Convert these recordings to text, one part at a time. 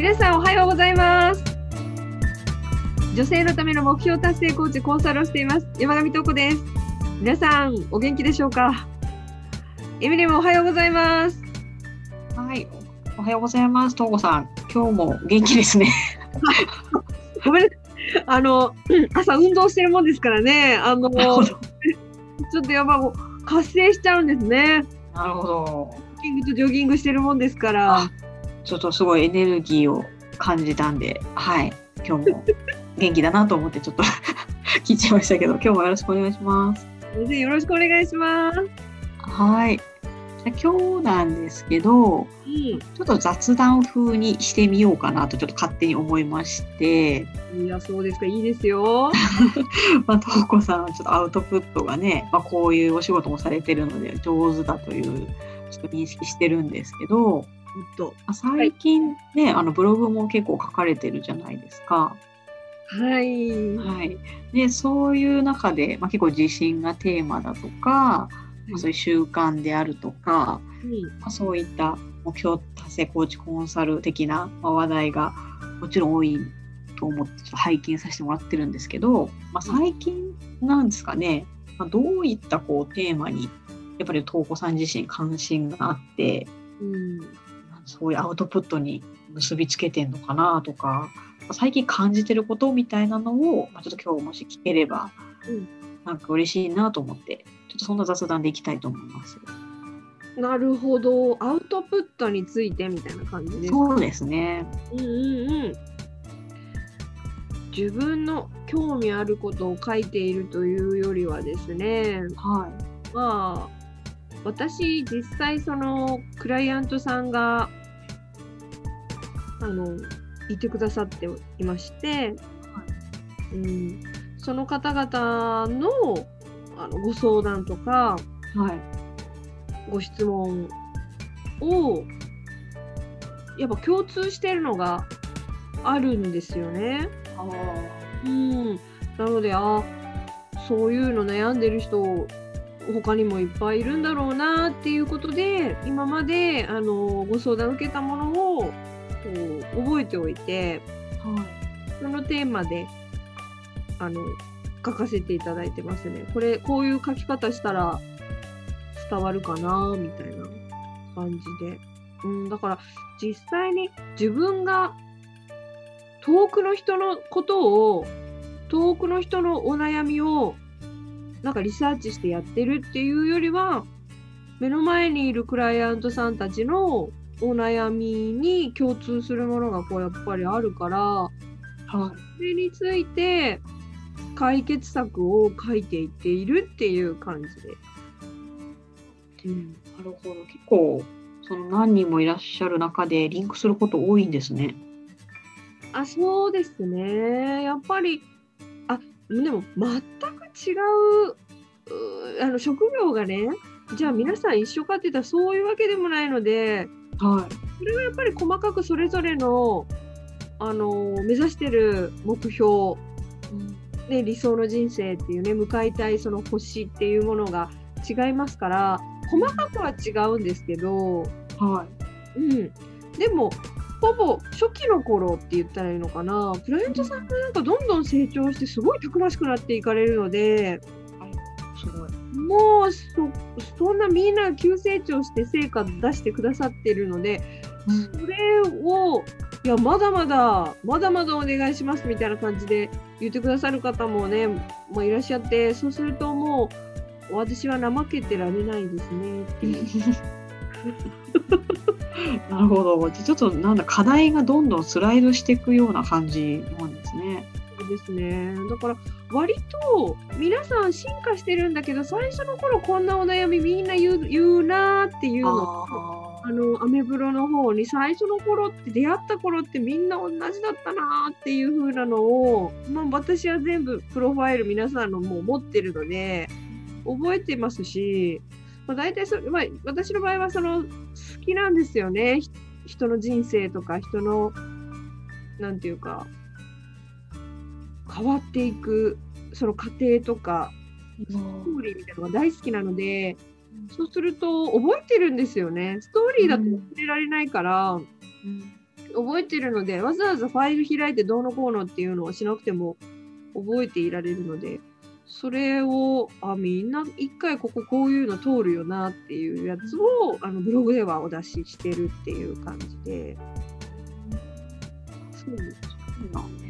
皆さんおはようございます。女性のための目標達成コーチコンサルをしています。山上東子です。皆さんお元気でしょうか？エミリもおはようございます。はいおはようございます。東子さん今日も元気ですね。ごめんあの朝運動してるもんですからね。あのちょっとやば活性しちゃうんですね。なるほど。キングとジョギングしてるもんですからちょっとすごいエネルギーを感じたんではい。今日も元気だなと思ってちょっと 聞いちゃいましたけど今日もよろしくお願いします。よろしくお願いします。はい。今日なんですけど、うん、ちょっと雑談風にしてみようかなとちょっと勝手に思いまして。いやそうですか。いいですよ。まあとうこさんはちょっとアウトプットがね、まあ、こういうお仕事もされてるので上手だというちょっと認識してるんですけどと最近ね、はい、あのブログも結構書かれてるじゃないですか。はい、はい、でそういう中で、まあ、結構自信がテーマだとか、まあ、そういう習慣であるとか、まあ、そういった目標達成コーチコンサル的な話題がもちろん多いと思ってちょっと拝見させてもらってるんですけど、まあ、最近なんですかね、まあ、どういったこうテーマにやっぱり東子さん自身関心があって、うん、そういうアウトプットに結びつけてんのかなとか最近感じてることみたいなのを、まあ、ちょっと今日もし聞ければ、うん、なんか嬉しいなと思ってちょっとそんな雑談でいきたいと思います。なるほど。アウトプットについてみたいな感じですか？そうですね。うんうんうん。自分の興味あることを書いているというよりはですね、はい、まあ私実際そのクライアントさんがあのいてくださっていまして、はい、うん、その方々のあのご相談とか、はい、ご質問をやっぱ共通してるのがあるんですよね。あうん、なのであそういうの悩んでる人他にもいっぱいいるんだろうなっていうことで今まであのご相談受けたものをこう覚えておいて、はい、そのテーマであの書かせていただいてますね。これこういう書き方したら伝わるかなみたいな感じで。うん、だから実際に自分が遠くの人のことを遠くの人のお悩みをなんかリサーチしてやってるっていうよりは目の前にいるクライアントさんたちのお悩みに共通するものがこうやっぱりあるから、はい、それについて解決策を書いていっているっていう感じで。うん、なるほど結構その何人もいらっしゃる中でリンクすること多いんですね。あそうですねやっぱりあでも全く違うあの職業がねじゃあ皆さん一緒かって言ったらそういうわけでもないのではい、それはやっぱり細かくそれぞれの、あの目指してる目標、ね、理想の人生っていうね向かいたいその星っていうものが違いますから細かくは違うんですけど、はい。うん、でもほぼ初期の頃って言ったらいいのかな。クライアントさんがなんかどんどん成長してすごいたくましくなっていかれるので、すごいもうそそんなみんな急成長して成果出してくださってるので、うん、それをいやまだまだまだまだお願いしますみたいな感じで言ってくださる方もね、まあ、いらっしゃってそうするともう私は怠けてられないですねっていう。なるほど。ちょっとなんだ課題がどんどんスライドしていくような感じなんですね。ですね。だから割と皆さん進化してるんだけど最初の頃こんなお悩みみんな言う言うなっていうのあのアメブロの方に最初の頃って出会った頃ってみんな同じだったなっていう風なのを、まあ、私は全部プロファイル皆さんのもう持ってるので覚えてますし、まあ、大体そ、まあ、私の場合はその好きなんですよね人の人生とか人のなんていうか変わっていくその過程とかストーリーみたいなのが大好きなので、そうすると覚えてるんですよね。ストーリーだと忘れられないから、うん、覚えてるのでわざわざファイル開いてどうのこうのっていうのをしなくても覚えていられるのでそれをあみんな一回こここういうの通るよなっていうやつをあのブログではお出ししてるっていう感じで。そうなんです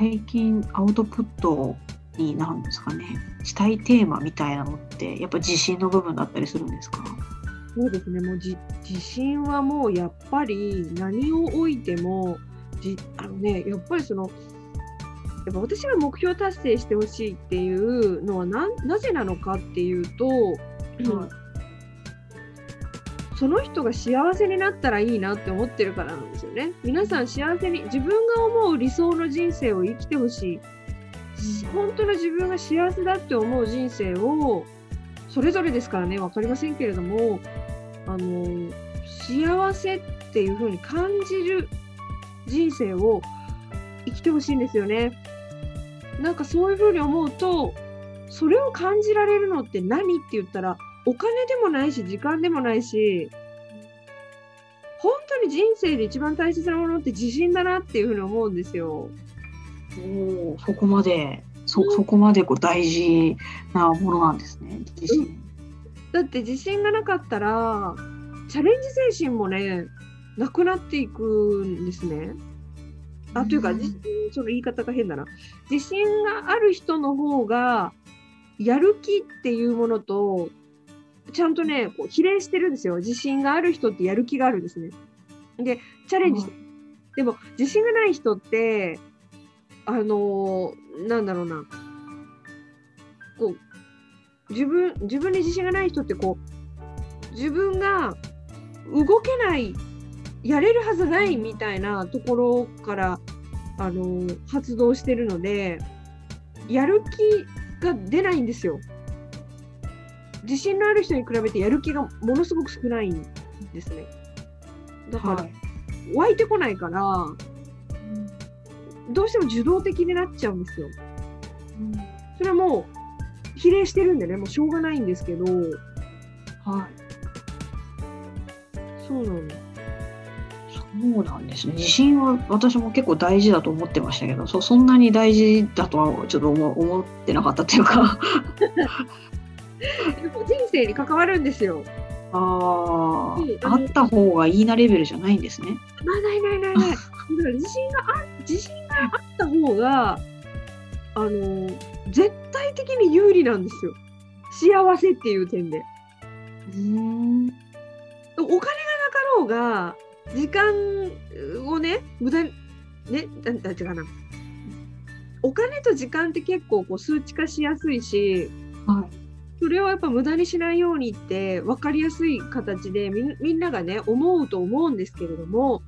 最近アウトプットになるんですかねしたいテーマみたいなのってやっぱ自信の部分だったりするんですか？そうですね。もう自信はもうやっぱり何を置いてもじあのねやっぱりそのやっぱ私が目標達成してほしいっていうのはななぜなのかっていうと、うん、その人が幸せになったらいいなって思ってるからなんですよね。皆さん幸せに自分が思う理想の人生を生きてほしい。本当の自分が幸せだって思う人生をそれぞれですからね分かりませんけれどもあの幸せっていう風に感じる人生を生きてほしいんですよね。なんかそういう風に思うとそれを感じられるのって何って言ったらお金でもないし時間でもないし本当に人生で一番大切なものって自信だなっていうふうに思うんですよ。おそこまでそそこまでこう大事なものなんですね自信、うん、だって自信がなかったらチャレンジ精神もねなくなっていくんですね。あというか、うん、その言い方が変だな。自信がある人の方がやる気っていうものとちゃんとねこう比例してるんですよ。自信がある人ってやる気があるんですね。でチャレンジして、うん、でも自信がない人ってあのー、なんだろうなこう自分自分に自信がない人ってこう自分が動けないやれるはずないみたいなところからあのー、発動してるのでやる気が出ないんですよ。自信のある人に比べてやる気がものすごく少ないんですね。だから、はい、湧いてこないから、どうしても受動的になっちゃうんですよ。うん、それはもう比例してるんでねもうしょうがないんですけど。はい。そうなんです。そうなんですね。自信は私も結構大事だと思ってましたけどそそんなに大事だとはちょっと思思ってなかったっていうか人生に関わるんですよ。ああ、あった方がいいなレベルじゃないんですね。まあ、ないないないない。だから自信があ自信があった方があの絶対的に有利なんですよ。幸せっていう点で。うんお金がなかろうが時間をね無駄にねなんていうかなお金と時間って結構こう数値化しやすいし、はい、それをやっぱ無駄にしないようにって分かりやすい形でみんながね思うと思うんですけれども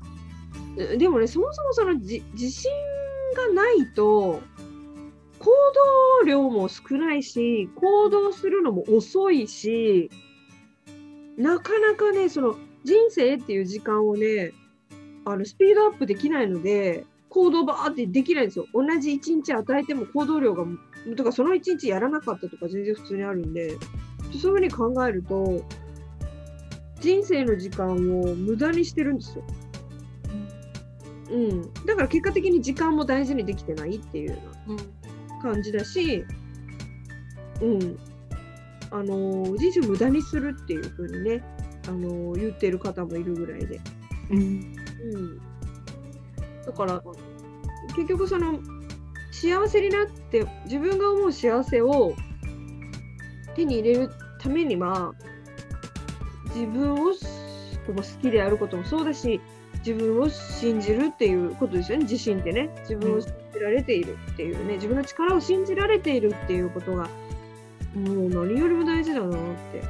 でもねそもそもその自信がないと行動量も少ないし行動するのも遅いしなかなかねその人生っていう時間をねあのスピードアップできないので行動バーってできないんですよ。同じ1日与えても行動量がとかその1日やらなかったとか全然普通にあるんでそういうふうに考えると人生の時間を無駄にしてるんですよ。うん、だから結果的に時間も大事にできてないっていうような感じだし、うん、あのー、人生を無駄にするっていうふうにね、あのー、言ってる方もいるぐらいで。うん、うん、だから結局その幸せになって自分が思う幸せを手に入れるためには自分を好きであることもそうだし自分を信じるっていうことですよね。自信ってね。自分を信じられているっていうね。自分の力を信じられているっていうことがもう何よりも大事だなって、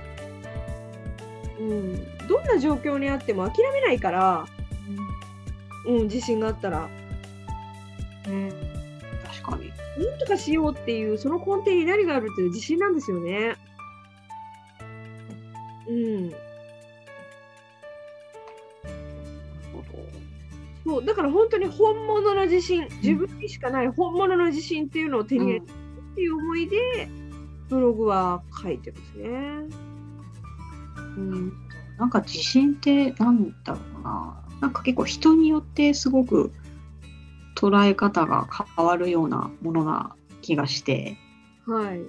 うん、どんな状況にあっても諦めないから、うん、自信があったら。うん確かに。なんとかしようっていう、その根底に何があるっていう自信なんですよね。うん。そうだから本当に本物の自信、自分にしかない本物の自信っていうのを手に入れるっていう思いで、ブログは書いてますね。うん、なんか自信ってなんだろうな。なんか結構人によってすごく捉え方が変わるようなものな気がして。はい。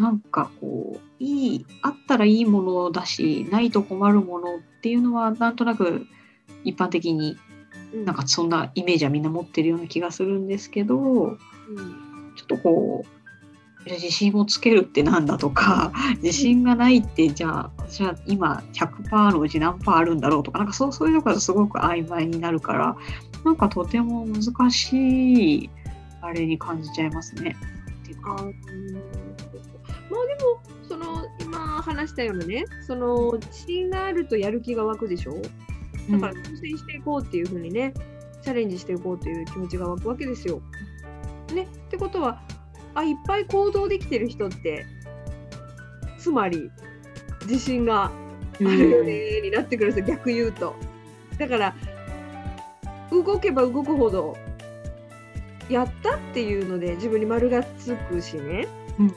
なんかこういいあったらいいものだしないと困るものっていうのはなんとなく一般的になんかそんなイメージはみんな持ってるような気がするんですけど、うん、ちょっとこう自信をつけるってなんだとか自信がないってじゃあ私は今100%のうち何パーあるんだろうとかなんかそうそういうところがすごく曖昧になるからなんかとても難しいあれに感じちゃいますね。っていうか。まあでもその今話したようなねその自信があるとやる気が湧くでしょ？だから挑戦していこうっていうふうにね、チャレンジしていこうという気持ちが湧くわけですよ。ね？ってことはあいっぱい行動できてる人ってつまり自信があるよねになってくるんですよ、逆言うと。だから動けば動くほどやったっていうので自分に丸がつくしね、うん、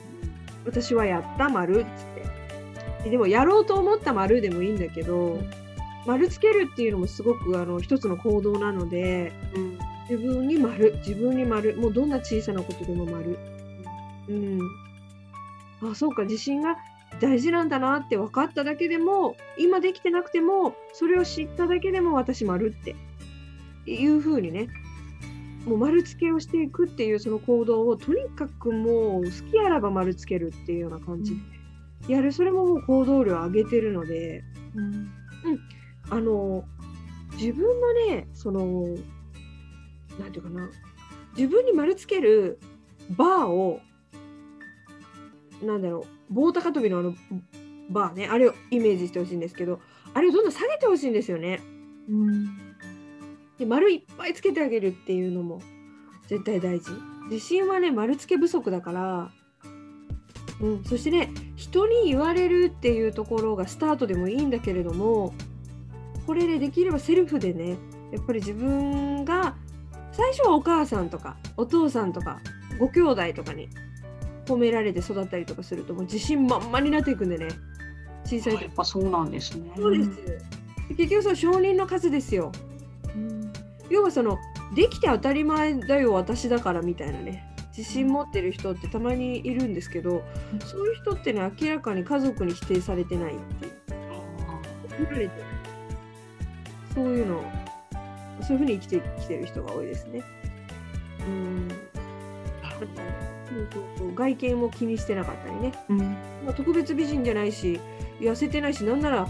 私はやった丸っつって。でもやろうと思った丸でもいいんだけど丸つけるっていうのもすごくあの一つの行動なので、うん、自分に丸自分に丸もうどんな小さなことでも丸うん。あそうか自信が大事なんだなって分かっただけでも今できてなくてもそれを知っただけでも私丸っていうふうにねもう丸付けをしていくっていうその行動をとにかくもう好きあらば丸つけるっていうような感じでやる。それももう行動量を上げてるので、うん、うん、あの自分のねその何て言うかな自分に丸つけるバーをなんだろう棒高跳びのあのバーねあれをイメージしてほしいんですけどあれをどんどん下げてほしいんですよね。うんで丸いっぱいつけてあげるっていうのも絶対大事自信はね丸付け不足だから、うん、そしてね人に言われるっていうところがスタートでもいいんだけれどもこれでできればセルフでねやっぱり自分が最初はお母さんとかお父さんとかご兄弟とかに褒められて育ったりとかするともう自信満々になっていくんでね。小さい時。やっぱそうなんですね。そうです。結局その承認の数ですよ。要はそのできて当たり前だよ私だからみたいなね。自信持ってる人ってたまにいるんですけど、そういう人ってね明らかに家族に否定されてないっていう。られてそういうのそういうふうに生きてきてる人が多いですね。うんそうそう外見も気にしてなかったりね、うん。まあ、特別美人じゃないし痩せてないしなんなら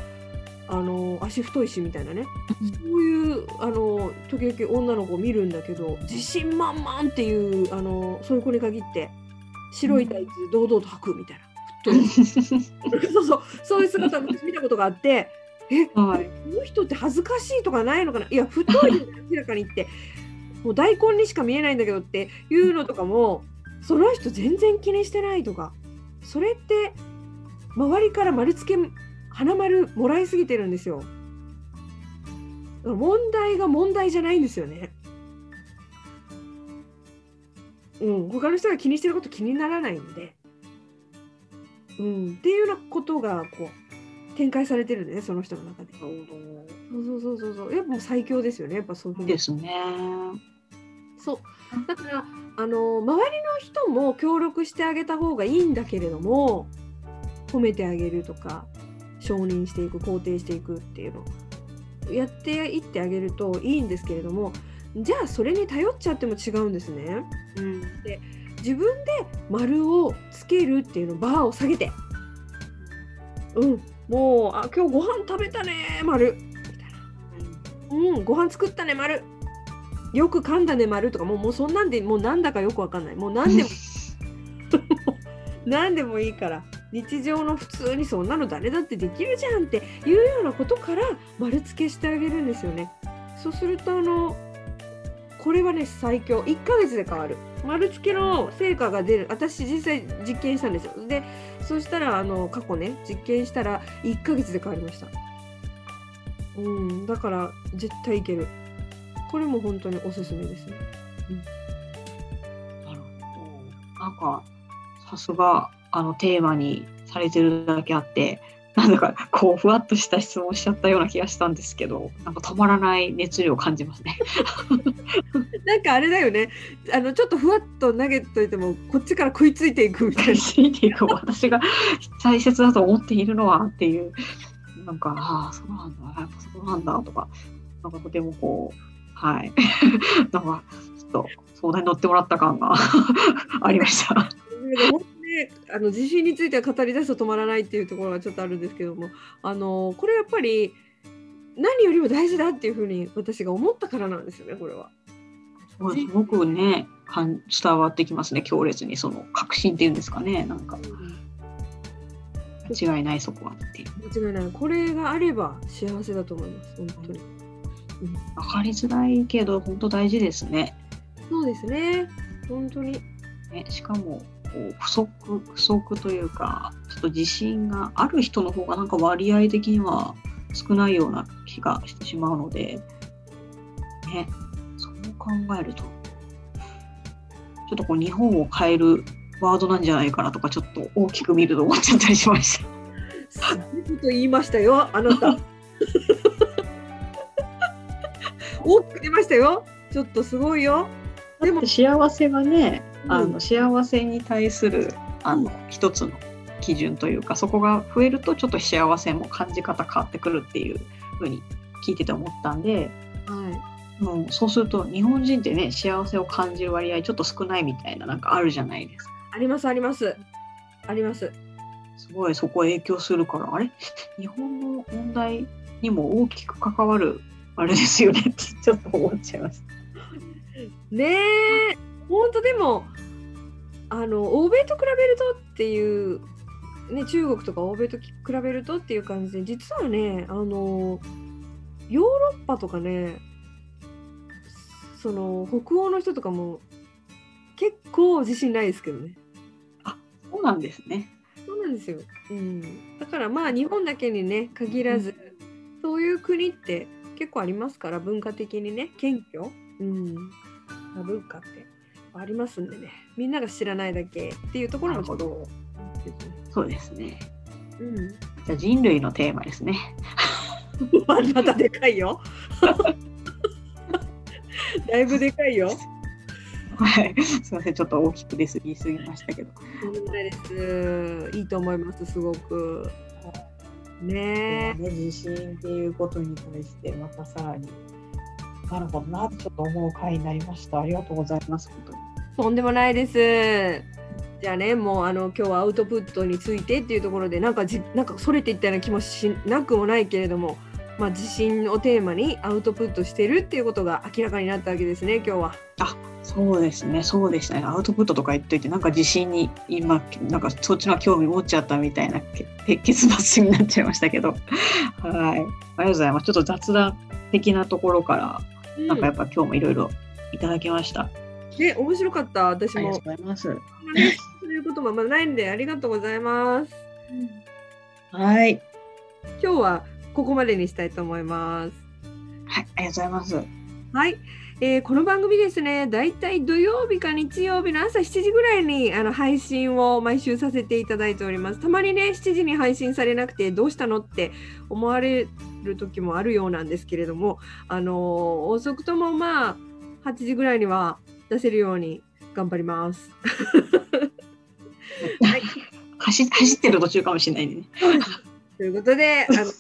あの足太いしみたいなね、そういうあの時々女の子を見るんだけど自信満々っていうあのそういう子に限って白いタイツ堂々と履くみたいな。そうそう。そういう姿を見たことがあってえ、はい、この人って恥ずかしいとかないのかな？いや太い明らかにって。もう大根にしか見えないんだけどっていうのとかもその人全然気にしてないとかそれって周りから丸つけ花丸もらいすぎてるんですよ。問題が問題じゃないんですよね。うん、他の人が気にしてること気にならないんで。うん、っていうようなことがこう展開されてるんでねその人の中で。そうそうそうそうやっぱもう最強ですよねやっぱそういうですね。そうだからあの周りの人も協力してあげた方がいいんだけれども褒めてあげるとか承認していく肯定していくっていうのをやっていってあげるといいんですけれどもじゃあそれに頼っちゃっても違うんですね。うん、で自分で丸をつけるっていうのバーを下げて。うん。もうあ今日ご飯食べたね丸。みたいな。うん。ご飯作ったね丸よく噛んだね丸とかもうもうそんなんでもうなんだかよくわかんない。もう何でも 何でもいいから。日常の普通にそんなの誰だってできるじゃんっていうようなことから丸付けしてあげるんですよね。そうするとあのこれはね最強。1ヶ月で変わる。丸付けの成果が出る。私実際実験したんですよ。でそしたらあの過去ね実験したら1ヶ月で変わりました。うんだから絶対いけるこれも本当におすすめですね、うん、なるほど。なんかさすがあのテーマにされてるだけあってなんだかこうふわっとした質問しちゃったような気がしたんですけどなんか止まらない熱量を感じますね。なんかあれだよね。あのちょっとふわっと投げといてもこっちから食いついていくみたいな。食いついていく。私が大切だと思っているのはっていう。なんかああそうなんだ。やっぱそうなんだとか。なんかとてもこうはい。なんかちょっと相談に乗ってもらった感が ありました。あの地震については語り出すと止まらないっていうところがちょっとあるんですけどもあのこれやっぱり何よりも大事だっていうふうに私が思ったからなんですよねこれは。す。ごくね伝わってきますね強烈にその確信っていうんですかねなんか、間違いないそこはっていう。間違いない。これがあれば幸せだと思います本当に、うん、分かりづらいけど本当大事ですねそうですね本当にねしかもこう不足不足というかちょっと自信がある人の方がなんか割合的には少ないような気がしてしまうので、ね、そう考えるとちょっとこう日本を変えるワードなんじゃないかなとかちょっと大きく見ると思っちゃったりしました。すごいこと言いましたよあなた。大きく出ましたよ。ちょっとすごいよ。でも幸せはねあの幸せに対するあの一つの基準というかそこが増えるとちょっと幸せも感じ方変わってくるっていうふうに聞いてて思ったんで、はいうん、そうすると日本人ってね幸せを感じる割合ちょっと少ないみたいななんかあるじゃないですか。ありますありますあります。すごいそこ影響するからあれ？日本の問題にも大きく関わるあれですよねってちょっと思っちゃいました。ねえ本当でもあの欧米と比べるとっていう、ね、中国とか欧米と比べるとっていう感じで実はねあのヨーロッパとかねその北欧の人とかも結構自信ないですけどね。あそうなんですね。そうなんですよ。うん、だからまあ日本だけにね限らず、うん、そういう国って結構ありますから文化的にね謙虚、うん、文化ってありますんでね。みんなが知らないだけっていうところもちょっとそうですね、うん、じゃあ人類のテーマですね。またでかいよ。だいぶでかいよ。はい、すみません、ちょっと大きく出過ぎすぎましたけど。問題です。いいと思います、すごく。ねね、地震っていうことに対して、またさらに。なるほどなってちょっと思う回になりました。ありがとうございます。本当に。とんでもないです。じゃあね、もうあの今日はアウトプットについてっていうところで、なんかじなんかそれていったような気もしなくもないけれども、まあ、自信をテーマにアウトプットしてるっていうことが明らかになったわけですね、今日は。あそうですね、そうでしたね。アウトプットとか言っといて、なんか自信に今、なんかそっちの興味持っちゃったみたいな 結末になっちゃいましたけど、はい。ありがとうございます。ちょっと雑談的なところから、うん、なんかやっぱ今日もいろいろいただきました。ね、面白かった、私も。ありがとうございます。そういうこともまだないんで、ありがとうございます。はい。今日はここまでにしたいと思います。はい、ありがとうございます。はい。えー、この番組ですね、だいたい土曜日か日曜日の朝7時ぐらいにあの配信を毎週させていただいております。たまにね、7時に配信されなくてどうしたのって思われる時もあるようなんですけれども、あのー、遅くともまあ、8時ぐらいには出せるように頑張ります。はい、走走ってる途中かもしれないね。ということで、あの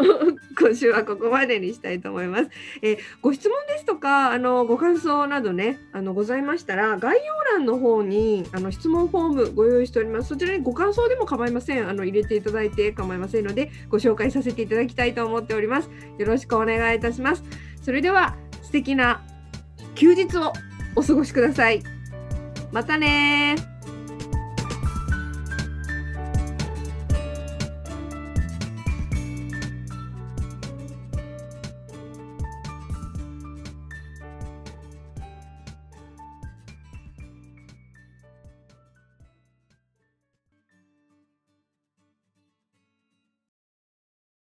今週はここまでにしたいと思います。えー、ご質問ですとか、あのご感想などね、あのございましたら、概要欄の方にあの質問フォームご用意しております。そちらにご感想でも構いません。あの入れていただいて構いませんので、ご紹介させていただきたいと思っております。よろしくお願いいたします。それでは素敵な休日をお過ごしください。またね